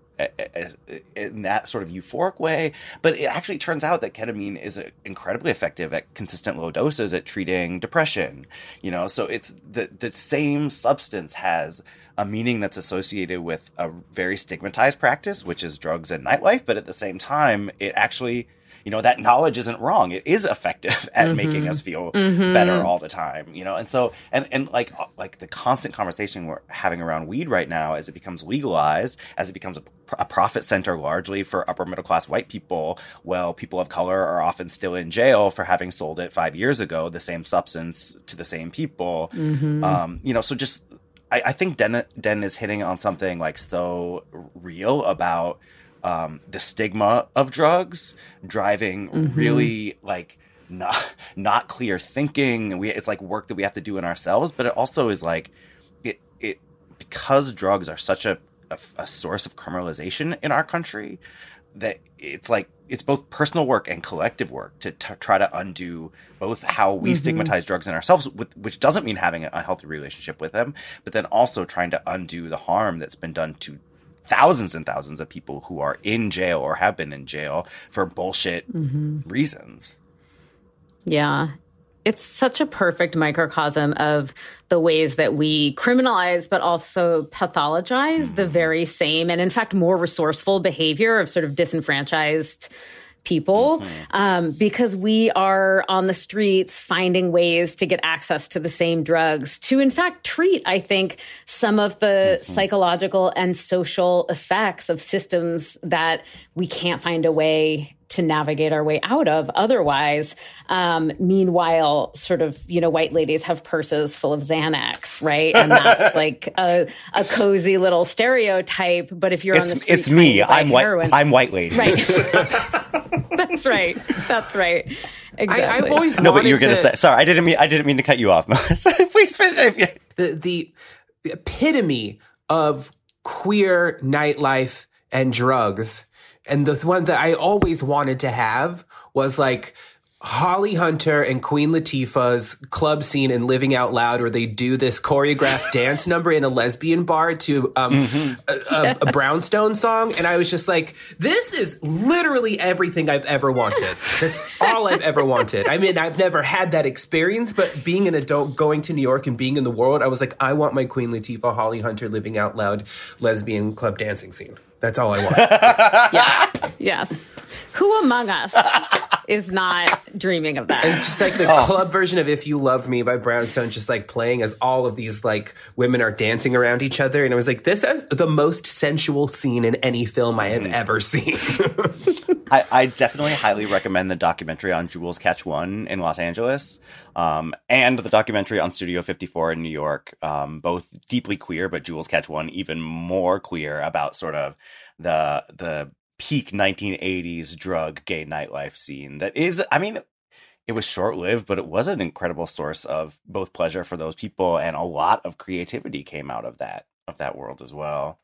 in that sort of euphoric way. But it actually turns out that ketamine is incredibly effective at consistent low doses at treating depression. You know, so it's the the same substance has a meaning that's associated with a very stigmatized practice, which is drugs and nightlife. But at the same time, it actually you know that knowledge isn't wrong it is effective at mm-hmm. making us feel mm-hmm. better all the time you know and so and and like uh, like the constant conversation we're having around weed right now as it becomes legalized as it becomes a, a profit center largely for upper middle class white people well people of color are often still in jail for having sold it five years ago the same substance to the same people mm-hmm. um, you know so just I, I think Den, Den is hitting on something like so real about um, the stigma of drugs driving mm-hmm. really like not not clear thinking. We it's like work that we have to do in ourselves, but it also is like it it because drugs are such a, a, a source of criminalization in our country that it's like it's both personal work and collective work to, to try to undo both how we mm-hmm. stigmatize drugs in ourselves, with, which doesn't mean having a healthy relationship with them, but then also trying to undo the harm that's been done to thousands and thousands of people who are in jail or have been in jail for bullshit mm-hmm. reasons. Yeah. It's such a perfect microcosm of the ways that we criminalize, but also pathologize mm-hmm. the very same and, in fact, more resourceful behavior of sort of disenfranchised people mm-hmm. um, because we are on the streets finding ways to get access to the same drugs to in fact treat i think some of the mm-hmm. psychological and social effects of systems that we can't find a way to navigate our way out of otherwise. Um, meanwhile, sort of, you know, white ladies have purses full of Xanax, right? And that's like a, a cozy little stereotype. But if you're it's, on the street, it's me. I'm white. I'm white lady. Right. that's right. That's right. Exactly. I, have always no, but you were going to say. Sorry, I didn't mean. I didn't mean to cut you off, Melissa. Please finish. The, the the epitome of queer nightlife and drugs and the one that I always wanted to have was like Holly Hunter and Queen Latifah's club scene in Living Out Loud, where they do this choreographed dance number in a lesbian bar to um, mm-hmm. a, a, a, Brownstone song. And I was just like, this is literally everything I've ever wanted. That's all I've ever wanted. I mean, I've never had that experience, but being an adult, going to New York and being in the world, I was like, I want my Queen Latifah, Holly Hunter, Living Out Loud lesbian club dancing scene. That's all I want. yes. Yes. Who among us is not dreaming of that? And just like the oh. club version of If You Love Me by Brownstone, just like playing as all of these like women are dancing around each other. And I was like, this is the most sensual scene in any film I have mm. ever seen. I, I, definitely highly recommend the documentary on Jewel's Catch One in Los Angeles, um, and the documentary on Studio 54 in New York. Um, both deeply queer, but Jewel's Catch One even more queer about sort of the the peak 1980s drug gay nightlife scene that is i mean it was short lived but it was an incredible source of both pleasure for those people and a lot of creativity came out of that of that world as well.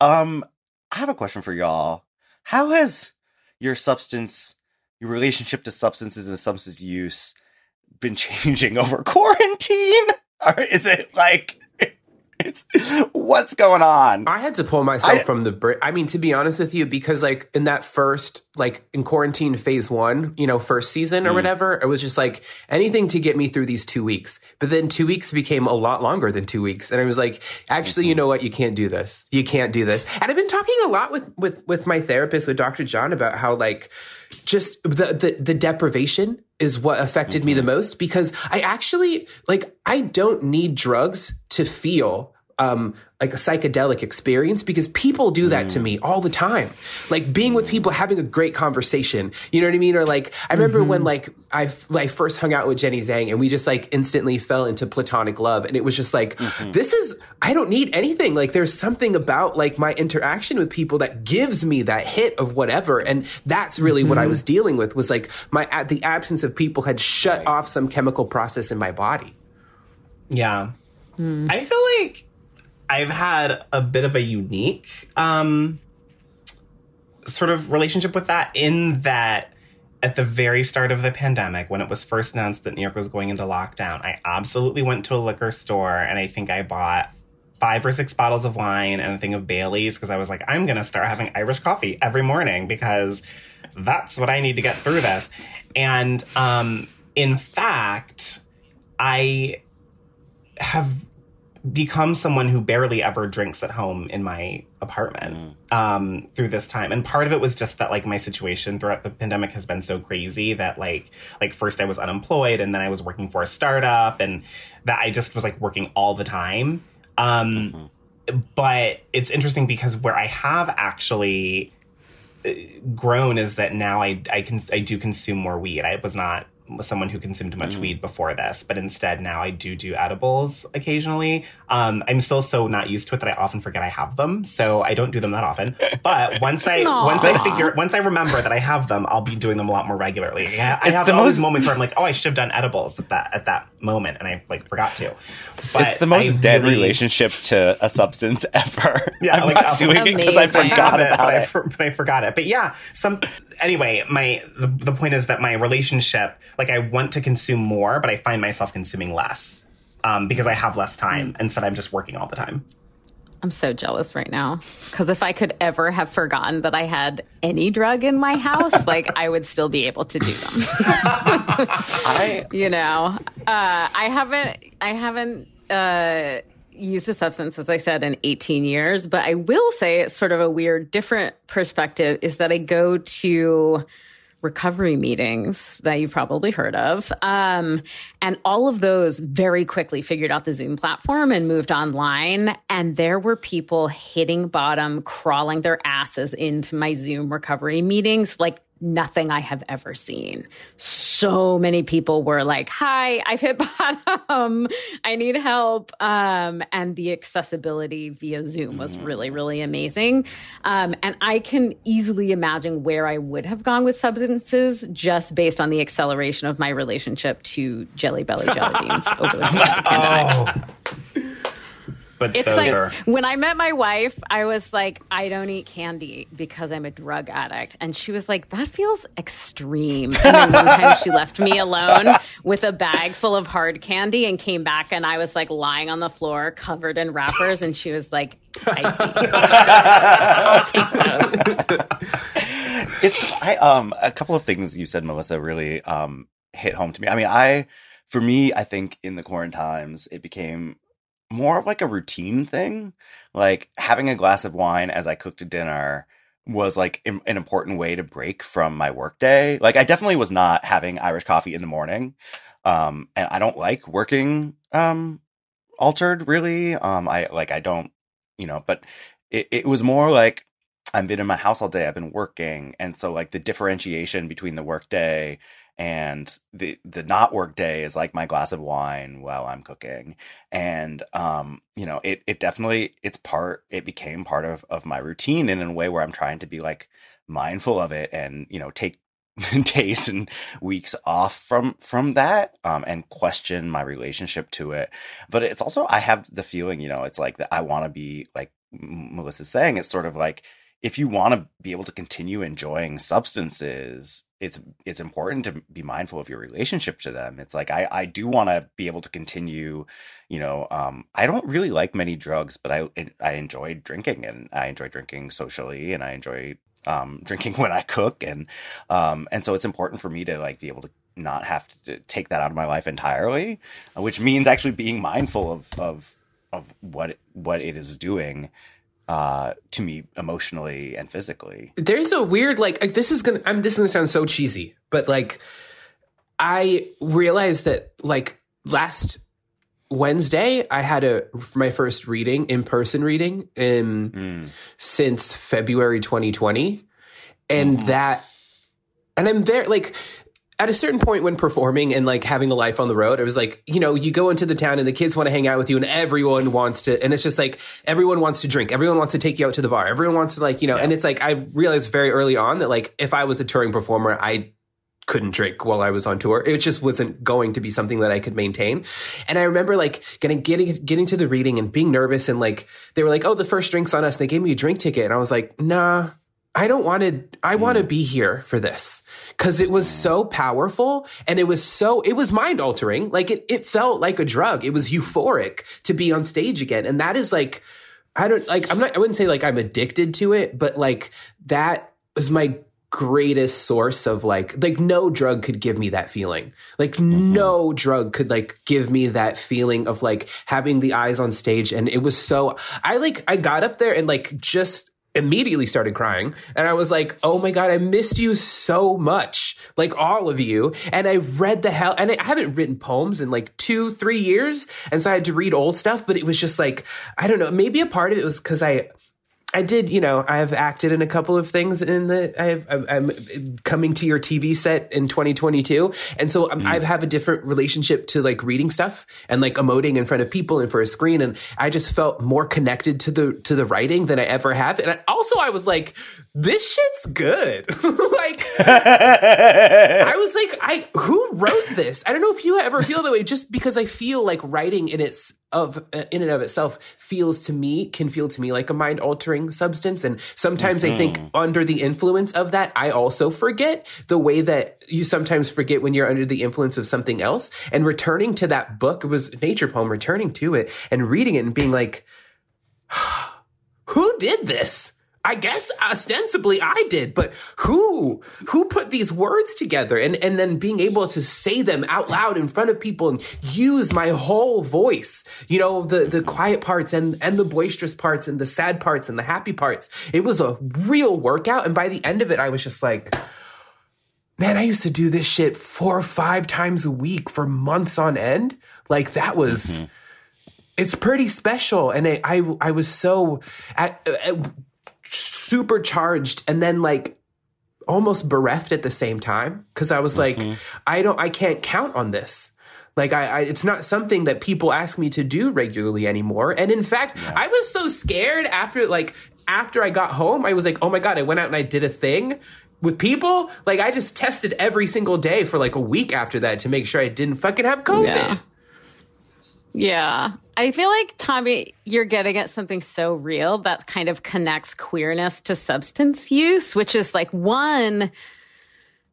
Um i have a question for y'all. How has your substance your relationship to substances and substance use been changing over quarantine? Or is it like what's going on? I had to pull myself I, from the brick. I mean, to be honest with you, because like in that first, like in quarantine phase one, you know, first season or mm. whatever, it was just like anything to get me through these two weeks. But then two weeks became a lot longer than two weeks. And I was like, actually, mm-hmm. you know what? You can't do this. You can't do this. And I've been talking a lot with, with, with my therapist, with Dr. John about how like, just the, the, the deprivation is what affected mm-hmm. me the mm-hmm. most because I actually like I don't need drugs to feel um, like a psychedelic experience because people do that mm. to me all the time. Like being with people, having a great conversation. You know what I mean? Or like I remember mm-hmm. when like I like first hung out with Jenny Zhang and we just like instantly fell into platonic love, and it was just like mm-hmm. this is I don't need anything. Like there's something about like my interaction with people that gives me that hit of whatever, and that's really mm-hmm. what I mm-hmm. was dealing with. Was like my the absence of people had shut right. off some chemical process in my body. Yeah. Mm. I feel like I've had a bit of a unique um, sort of relationship with that in that at the very start of the pandemic, when it was first announced that New York was going into lockdown, I absolutely went to a liquor store and I think I bought five or six bottles of wine and a thing of Bailey's because I was like, I'm going to start having Irish coffee every morning because that's what I need to get through this. And um, in fact, I have become someone who barely ever drinks at home in my apartment mm. um, through this time. And part of it was just that like my situation throughout the pandemic has been so crazy that like like first I was unemployed and then I was working for a startup and that I just was like working all the time. Um, mm-hmm. But it's interesting because where I have actually uh, grown is that now I I can I do consume more weed. I was not someone who consumed much mm. weed before this, but instead now I do do edibles occasionally. Um, I'm still so not used to it that I often forget I have them, so I don't do them that often. But once I Aww. once I figure once I remember that I have them, I'll be doing them a lot more regularly. I, I have the most moments where I'm like, oh, I should have done edibles at that at that moment, and I like forgot to. But it's the most I dead really, relationship to a substance ever. Yeah, I'm like, not doing amazing. it because I forgot it, about but it. I, for, but I forgot it. But yeah, some anyway. My the, the point is that my relationship like I want to consume more, but I find myself consuming less um, because I have less time. Mm. Instead, I'm just working all the time. I'm so jealous right now because if I could ever have forgotten that I had any drug in my house, like I would still be able to do them. I, you know, uh, I haven't, I haven't uh, used a substance, as I said, in 18 years, but I will say it's sort of a weird, different perspective is that I go to recovery meetings that you've probably heard of. Um, and all of those very quickly figured out the Zoom platform and moved online. And there were people hitting bottom, crawling their asses into my Zoom recovery meetings like nothing I have ever seen. So many people were like, "Hi, I've hit bottom. I need help." Um, and the accessibility via Zoom was really, really amazing. Um, and I can easily imagine where I would have gone with substances just based on the acceleration of my relationship to Jelly Belly jelly beans over the pandemic. Oh but it's like are... when I met my wife, I was like, I don't eat candy because I'm a drug addict, and she was like, that feels extreme. And then one time she left me alone with a bag full of hard candy and came back, and I was like lying on the floor covered in wrappers, and she was like, I see. I'll take those. it's I um a couple of things you said, Melissa, really um hit home to me. I mean, I for me, I think in the quarantine times, it became more of like a routine thing. Like having a glass of wine as I cooked a dinner was like an important way to break from my workday. Like I definitely was not having Irish coffee in the morning. Um, and I don't like working um altered really. Um I like I don't, you know, but it, it was more like I've been in my house all day, I've been working, and so like the differentiation between the workday and the the not work day is like my glass of wine while I'm cooking. And um you know it it definitely it's part it became part of of my routine and in a way where I'm trying to be like mindful of it and you know take days and weeks off from from that um and question my relationship to it. But it's also I have the feeling you know it's like that I want to be like Melissa's saying it's sort of like if you want to be able to continue enjoying substances it's it's important to be mindful of your relationship to them. It's like i i do want to be able to continue you know um i don't really like many drugs but i i enjoy drinking and i enjoy drinking socially and i enjoy um drinking when i cook and um and so it's important for me to like be able to not have to take that out of my life entirely which means actually being mindful of of of what what it is doing uh, to me emotionally and physically. There's a weird like this is gonna I'm this is gonna sound so cheesy, but like I realized that like last Wednesday I had a my first reading in person reading in mm. since February 2020, and mm. that and I'm there like at a certain point when performing and like having a life on the road, it was like, you know, you go into the town and the kids want to hang out with you and everyone wants to, and it's just like, everyone wants to drink. Everyone wants to take you out to the bar. Everyone wants to like, you know, yeah. and it's like, I realized very early on that like, if I was a touring performer, I couldn't drink while I was on tour. It just wasn't going to be something that I could maintain. And I remember like getting, getting, getting to the reading and being nervous and like, they were like, oh, the first drink's on us. And they gave me a drink ticket. And I was like, nah, I don't want to, I want to be here for this because it was so powerful and it was so, it was mind altering. Like it, it felt like a drug. It was euphoric to be on stage again. And that is like, I don't like, I'm not, I wouldn't say like I'm addicted to it, but like that was my greatest source of like like no drug could give me that feeling like mm-hmm. no drug could like give me that feeling of like having the eyes on stage and it was so i like i got up there and like just immediately started crying and I was like, "Oh my god, I missed you so much." Like all of you. And I read the hell and I haven't written poems in like 2 3 years, and so I had to read old stuff, but it was just like I don't know, maybe a part of it was cuz I I did, you know, I have acted in a couple of things in the, I have, I'm coming to your TV set in 2022. And so mm. I have a different relationship to like reading stuff and like emoting in front of people and for a screen. And I just felt more connected to the, to the writing than I ever have. And I, also I was like, this shit's good. like, I was like, I, who wrote this? I don't know if you ever feel that way just because I feel like writing in its, of in and of itself feels to me can feel to me like a mind altering substance and sometimes mm-hmm. i think mm-hmm. under the influence of that i also forget the way that you sometimes forget when you're under the influence of something else and returning to that book it was nature poem returning to it and reading it and being like who did this I guess ostensibly I did, but who who put these words together and and then being able to say them out loud in front of people and use my whole voice, you know, the the quiet parts and and the boisterous parts and the sad parts and the happy parts. It was a real workout and by the end of it I was just like man, I used to do this shit four or five times a week for months on end. Like that was mm-hmm. it's pretty special and I I, I was so at, at supercharged and then like almost bereft at the same time because I was like, mm-hmm. I don't, I can't count on this. Like I, I, it's not something that people ask me to do regularly anymore. And in fact, yeah. I was so scared after like after I got home, I was like, oh my god, I went out and I did a thing with people. Like I just tested every single day for like a week after that to make sure I didn't fucking have COVID. Yeah. Yeah. I feel like, Tommy, you're getting at something so real that kind of connects queerness to substance use, which is like one,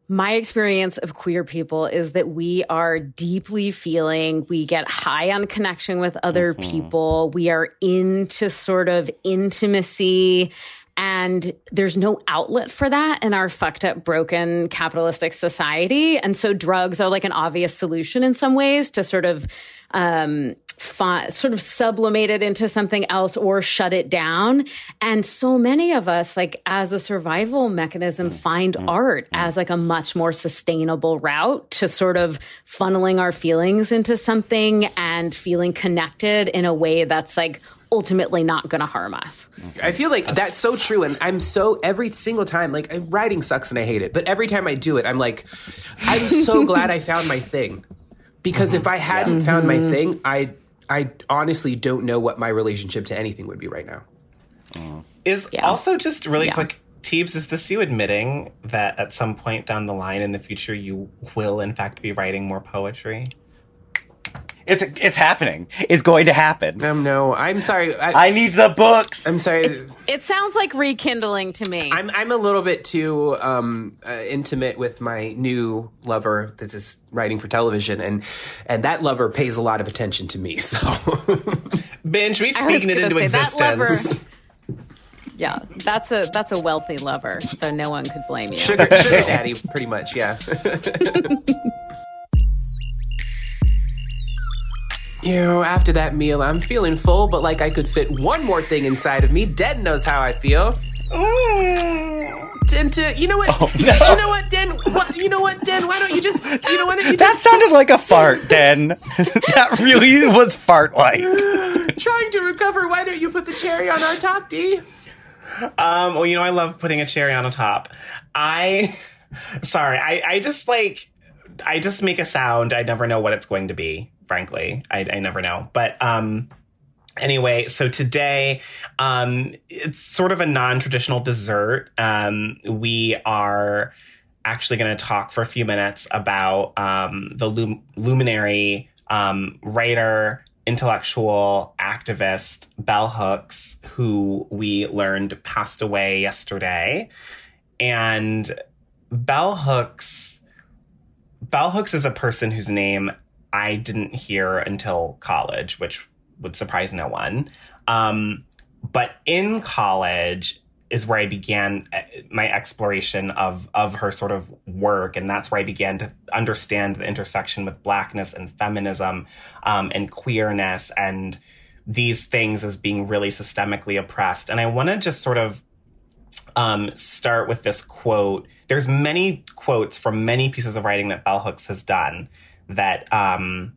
my experience of queer people is that we are deeply feeling, we get high on connection with other mm-hmm. people, we are into sort of intimacy and there's no outlet for that in our fucked up, broken capitalistic society. And so drugs are like an obvious solution in some ways to sort of, um, fi- sort of sublimate it into something else or shut it down. And so many of us, like as a survival mechanism, mm, find mm, art mm. as like a much more sustainable route to sort of funneling our feelings into something and feeling connected in a way that's like ultimately not going to harm us. I feel like that's so true. And I'm so, every single time, like writing sucks and I hate it, but every time I do it, I'm like, I'm so glad I found my thing. Because if I hadn't found my mm-hmm. thing, I, I honestly don't know what my relationship to anything would be right now. Is yeah. also just really yeah. quick. Teebs, is this you admitting that at some point down the line in the future you will in fact be writing more poetry? It's it's happening. It's going to happen. Um, no, I'm sorry. I, I need the books. I'm sorry. It, it, sounds like rekindling to me. I'm I'm a little bit too um, uh, intimate with my new lover that is writing for television, and and that lover pays a lot of attention to me. So, Benj, we speaking it into existence. Yeah, that's a that's a wealthy lover, so no one could blame you. Sugar, sugar daddy, pretty much. Yeah. you know, after that meal, I'm feeling full, but like I could fit one more thing inside of me. Den knows how I feel. Den, to, you know what? Oh, no. You know what, Den? What, you know what, Den? Why don't you just, you know, why don't you just. That sounded like a fart, Den. that really was fart like. Trying to recover, why don't you put the cherry on our top, D? Um, well, you know, I love putting a cherry on a top. I, sorry, I, I just like, I just make a sound. I never know what it's going to be frankly. I, I never know. But um, anyway, so today um, it's sort of a non traditional dessert. Um, we are actually going to talk for a few minutes about um, the lum- luminary um, writer, intellectual activist Bell Hooks, who we learned passed away yesterday. And Bell Hooks, Bell Hooks is a person whose name I didn't hear until college, which would surprise no one. Um, but in college is where I began uh, my exploration of of her sort of work, and that's where I began to understand the intersection with blackness and feminism um, and queerness and these things as being really systemically oppressed. And I want to just sort of um, start with this quote. There's many quotes from many pieces of writing that Bell Hooks has done that um,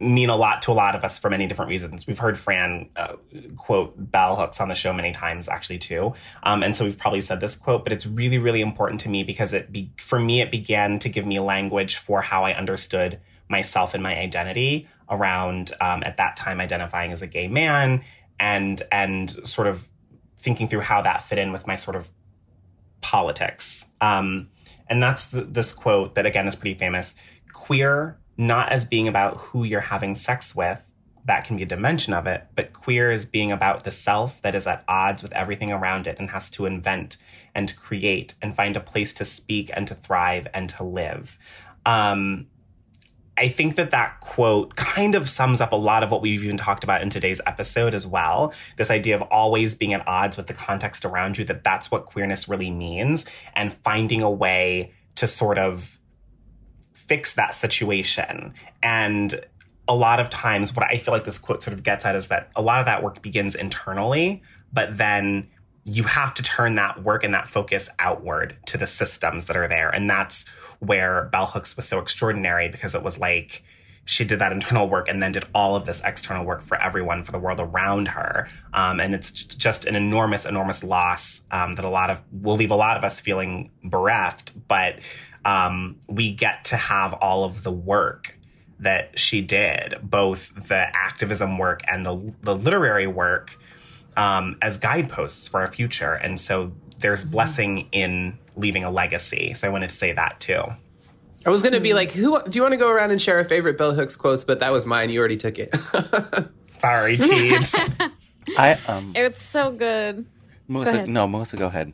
mean a lot to a lot of us for many different reasons. We've heard Fran uh, quote Bell Hooks on the show many times, actually too, um, and so we've probably said this quote, but it's really, really important to me because it, be, for me, it began to give me language for how I understood myself and my identity around um, at that time identifying as a gay man and and sort of thinking through how that fit in with my sort of politics. Um, and that's this quote that again is pretty famous: "Queer not as being about who you're having sex with, that can be a dimension of it, but queer is being about the self that is at odds with everything around it and has to invent and create and find a place to speak and to thrive and to live. Um, I think that that quote kind of sums up a lot of what we've even talked about in today's episode as well. This idea of always being at odds with the context around you, that that's what queerness really means, and finding a way to sort of fix that situation. And a lot of times, what I feel like this quote sort of gets at is that a lot of that work begins internally, but then you have to turn that work and that focus outward to the systems that are there. And that's where Bell Hooks was so extraordinary because it was like, she did that internal work and then did all of this external work for everyone, for the world around her. Um, and it's just an enormous, enormous loss um, that a lot of will leave a lot of us feeling bereft. But um, we get to have all of the work that she did, both the activism work and the, the literary work, um, as guideposts for our future. And so there's mm-hmm. blessing in leaving a legacy. So I wanted to say that too. I was going to be like, who do you want to go around and share a favorite Bell Hooks quotes? But that was mine. You already took it. Sorry, Teebs. I um. It's so good. Melissa, no, Melissa, go ahead.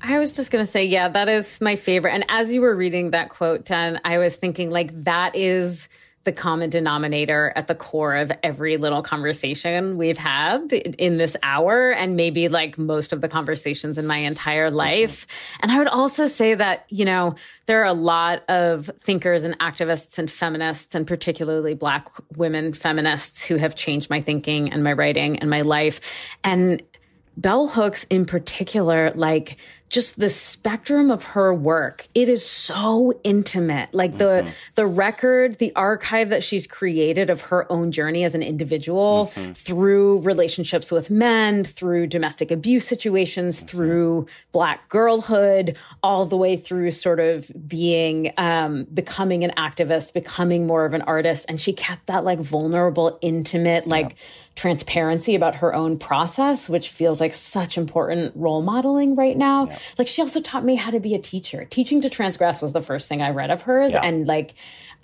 I was just going to say, yeah, that is my favorite. And as you were reading that quote, Dan, I was thinking, like, that is the common denominator at the core of every little conversation we've had in this hour, and maybe like most of the conversations in my entire mm-hmm. life. And I would also say that, you know, there are a lot of thinkers and activists and feminists, and particularly Black women feminists, who have changed my thinking and my writing and my life. And Bell Hooks in particular, like, just the spectrum of her work it is so intimate like the mm-hmm. the record the archive that she's created of her own journey as an individual mm-hmm. through relationships with men through domestic abuse situations mm-hmm. through black girlhood all the way through sort of being um, becoming an activist becoming more of an artist and she kept that like vulnerable intimate like yeah transparency about her own process, which feels like such important role modeling right now. Yeah. Like she also taught me how to be a teacher. Teaching to Transgress was the first thing I read of hers. Yeah. And like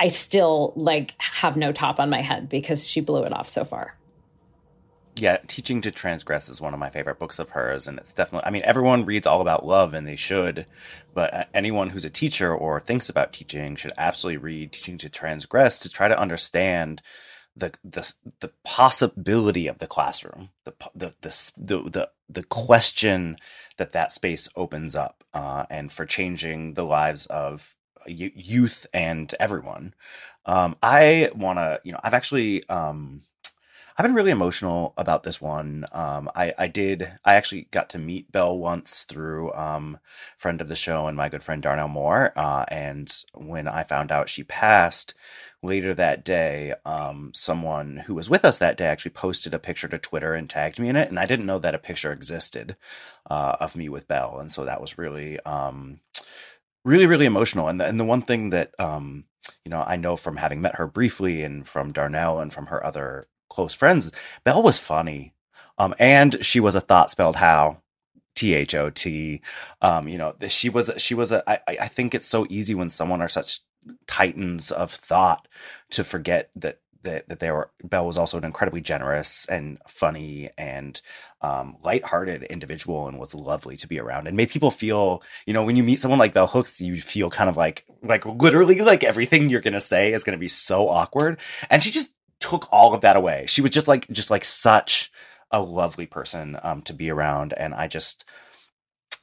I still like have no top on my head because she blew it off so far. Yeah, Teaching to Transgress is one of my favorite books of hers. And it's definitely, I mean, everyone reads all about love and they should, but anyone who's a teacher or thinks about teaching should absolutely read Teaching to Transgress to try to understand the the the possibility of the classroom, the the the the the, question that that space opens up, uh, and for changing the lives of youth and everyone. Um, I want to, you know, I've actually, um, I've been really emotional about this one. Um, I, I did, I actually got to meet Bell once through, um, friend of the show and my good friend Darnell Moore. Uh, and when I found out she passed, later that day, um, someone who was with us that day actually posted a picture to Twitter and tagged me in it, and I didn't know that a picture existed uh, of me with Bell, and so that was really, um, really, really emotional. And the, and the one thing that um, you know I know from having met her briefly and from Darnell and from her other close friends, Bell was funny, um, and she was a thought spelled how. T H O T, um, you know, she was, she was a, I, I think it's so easy when someone are such titans of thought to forget that that, that they were Bell was also an incredibly generous and funny and um, lighthearted individual and was lovely to be around and made people feel, you know, when you meet someone like Bell Hooks, you feel kind of like, like literally like everything you're to say is to be so awkward. And she just took all of that away. She was just like, just like such a lovely person um, to be around. And I just,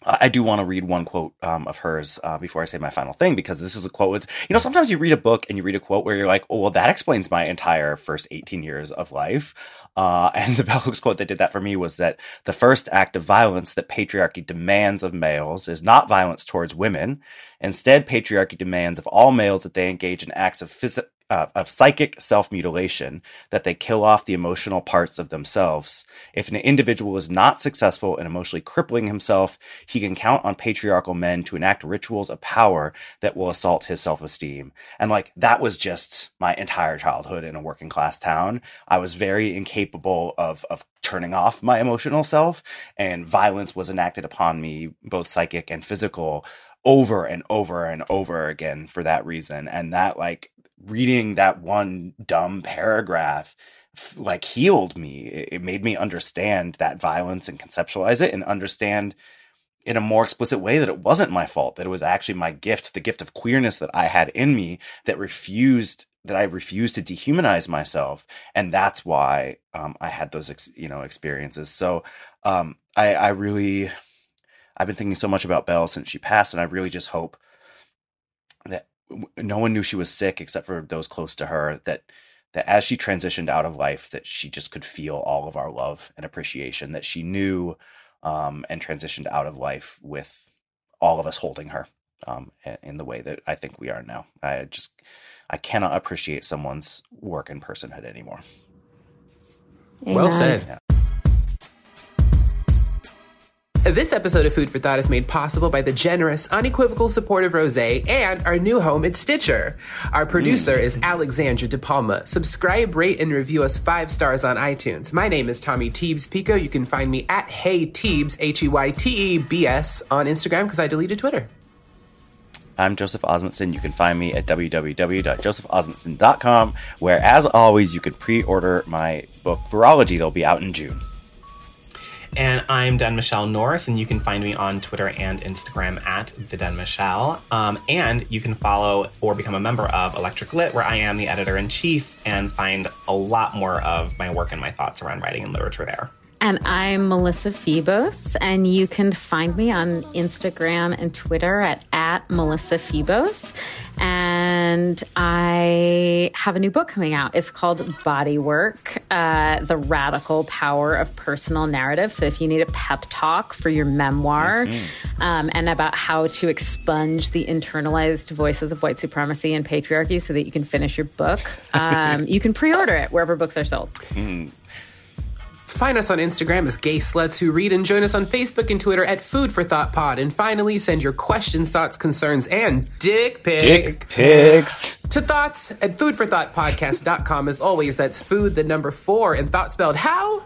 I do want to read one quote um, of hers uh, before I say my final thing because this is a quote. It's, you know, sometimes you read a book and you read a quote where you're like, oh, well, that explains my entire first 18 years of life. Uh, and the Bell Hooks quote that did that for me was that the first act of violence that patriarchy demands of males is not violence towards women. Instead, patriarchy demands of all males that they engage in acts of phys- uh, of psychic self mutilation, that they kill off the emotional parts of themselves. If an individual is not successful in emotionally crippling himself, he can count on patriarchal men to enact rituals of power that will assault his self esteem. And like, that was just my entire childhood in a working class town. I was very incapable of, of turning off my emotional self, and violence was enacted upon me, both psychic and physical over and over and over again for that reason and that like reading that one dumb paragraph like healed me. It, made me understand that violence and conceptualize it and understand in a more explicit way that it wasn't my fault, that it was actually my gift, the gift of queerness that I had in me that refused that I refused to dehumanize myself, and that's why um, I had those ex- you know experiences. So um, I, I really I've been thinking so much about Bell since she passed, and I really just hope no one knew she was sick except for those close to her that that as she transitioned out of life that she just could feel all of our love and appreciation that she knew um, and transitioned out of life with all of us holding her um, in the way that I think we are now. I just I cannot appreciate someone's work and personhood anymore. Amen. Well said. Yeah. This episode of Food 4 Thot is made possible by the generous, unequivocal support of Rose and our new home at Stitcher. Our producer mm. is Alexandra De Palma. Subscribe, rate, and review us five stars on iTunes. My name is Tommy Teebs Pico. You can find me at Hey Teebs, H E Y T E B S, on Instagram because I deleted Twitter. I'm Joseph Osmundson. You can find me at www.josephosmundson.com, where, as always, you can pre order my book, Virology. They'll be out in June. And I'm Den Michelle Norris, and you can find me on Twitter and Instagram at the Den Michelle. Um, and you can follow or become a member of Electric Lit, where I am the editor in chief, and find a lot more of my work and my thoughts around writing and literature there. And I'm Melissa Febos, and you can find me on Instagram and Twitter at, at Melissa Febos. And I have a new book coming out. It's called Body Work uh, The Radical Power of Personal Narrative. So, if you need a pep talk for your memoir mm-hmm. um, and about how to expunge the internalized voices of white supremacy and patriarchy so that you can finish your book, um, you can pre order it wherever books are sold. Mm. Find us on Instagram as Gay Sluts Who Read and join us on Facebook and Twitter at Food 4 Thot Pod. And finally, send your questions, thoughts, concerns, and dick pics. Dick pics. To thoughts at foodforthoughtpodcast.com. As always, that's food, the number four, and thought spelled how?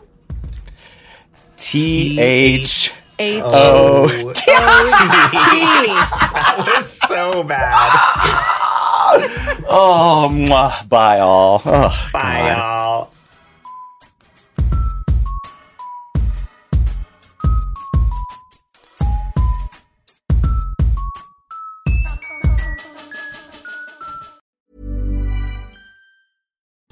T H H O T. That was so bad. oh, mwah, bye all. Oh, bye God. all.